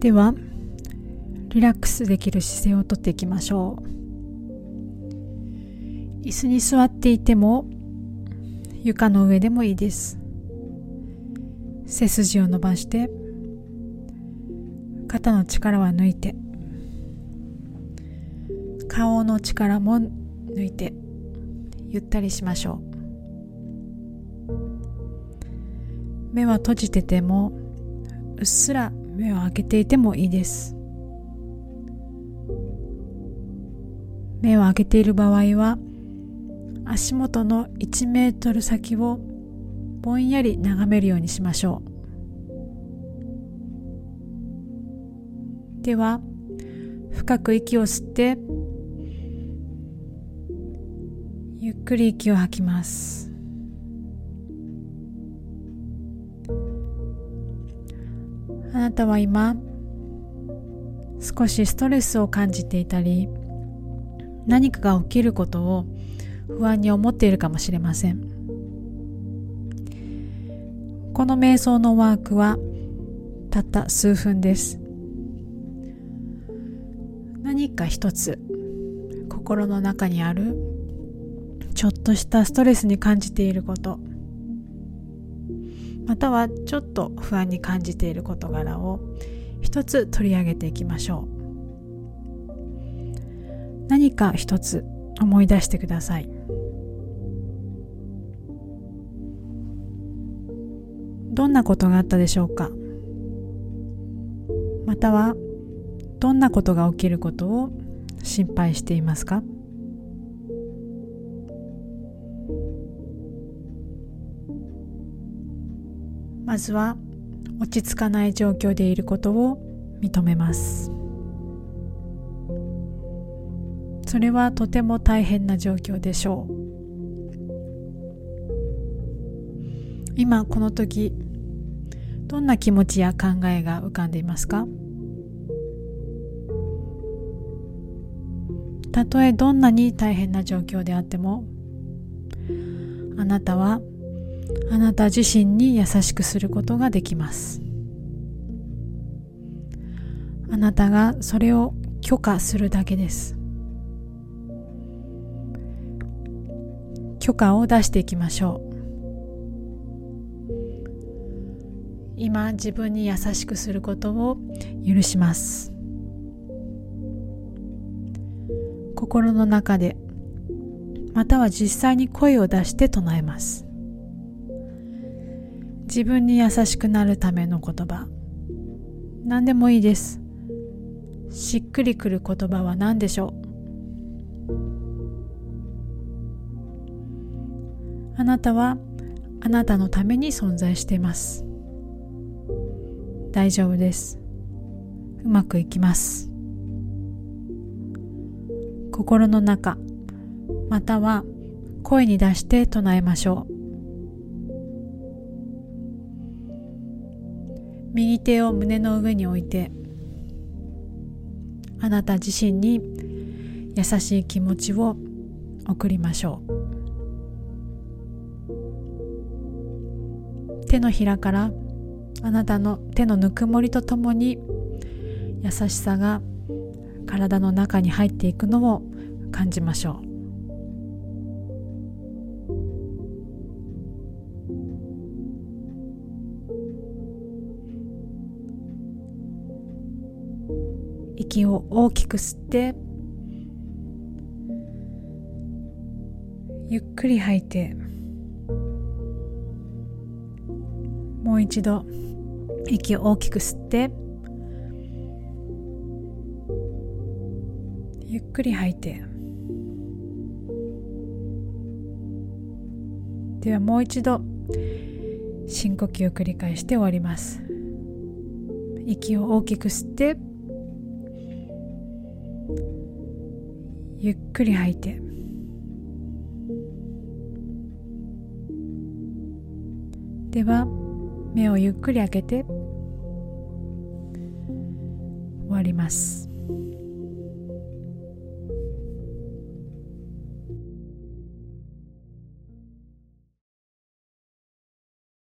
ではリラックスできる姿勢をとっていきましょう。椅子に座っていても床の上でもいいです。背筋を伸ばして肩の力は抜いて顔の力も抜いてゆったりしましょう。目は閉じててもうっすら目を開けていてもいいです。目を開けている場合は足元の1メートル先をぼんやり眺めるようにしましょう。では深く息を吸ってゆっくり息を吐きます。なたは今少しストレスを感じていたり何かが起きることを不安に思っているかもしれません。この瞑想のワークはたった数分です。何か一つ心の中にあるちょっとしたストレスに感じていることまたはちょっと不安に感じている事柄を一つ取り上げていきましょう。何か一つ思い出してください。どんなことがあったでしょうか。またはどんなことが起きることを心配していますか。まずは落ち着かない状況でいることを認めます。それはとても大変な状況でしょう。今この時どんな気持ちや考えが浮かんでいますか？たとえどんなに大変な状況であってもあなたはあなた自身に優しくすることができます。あなたがそれを許可するだけです。許可を出していきましょう。今自分に優しくすることを許します。心の中でまたは実際に声を出して唱えます。自分に優しくなるための言葉。何でもいいです。しっくりくる言葉は何でしょう。あなたはあなたのために存在しています。大丈夫です。うまくいきます。心の中または声に出して唱えましょう。右手を胸の上に置いてあなた自身に優しい気持ちを送りましょう。手のひらからあなたの手のぬくもりとともに優しさが体の中に入っていくのを感じましょう。息を大きく吸ってゆっくり吐いてもう一度息を大きく吸ってゆっくり吐いて。ではもう一度深呼吸を繰り返して終わります。息を大きく吸ってゆっくり吐いて。では目をゆっくり開けて終わります。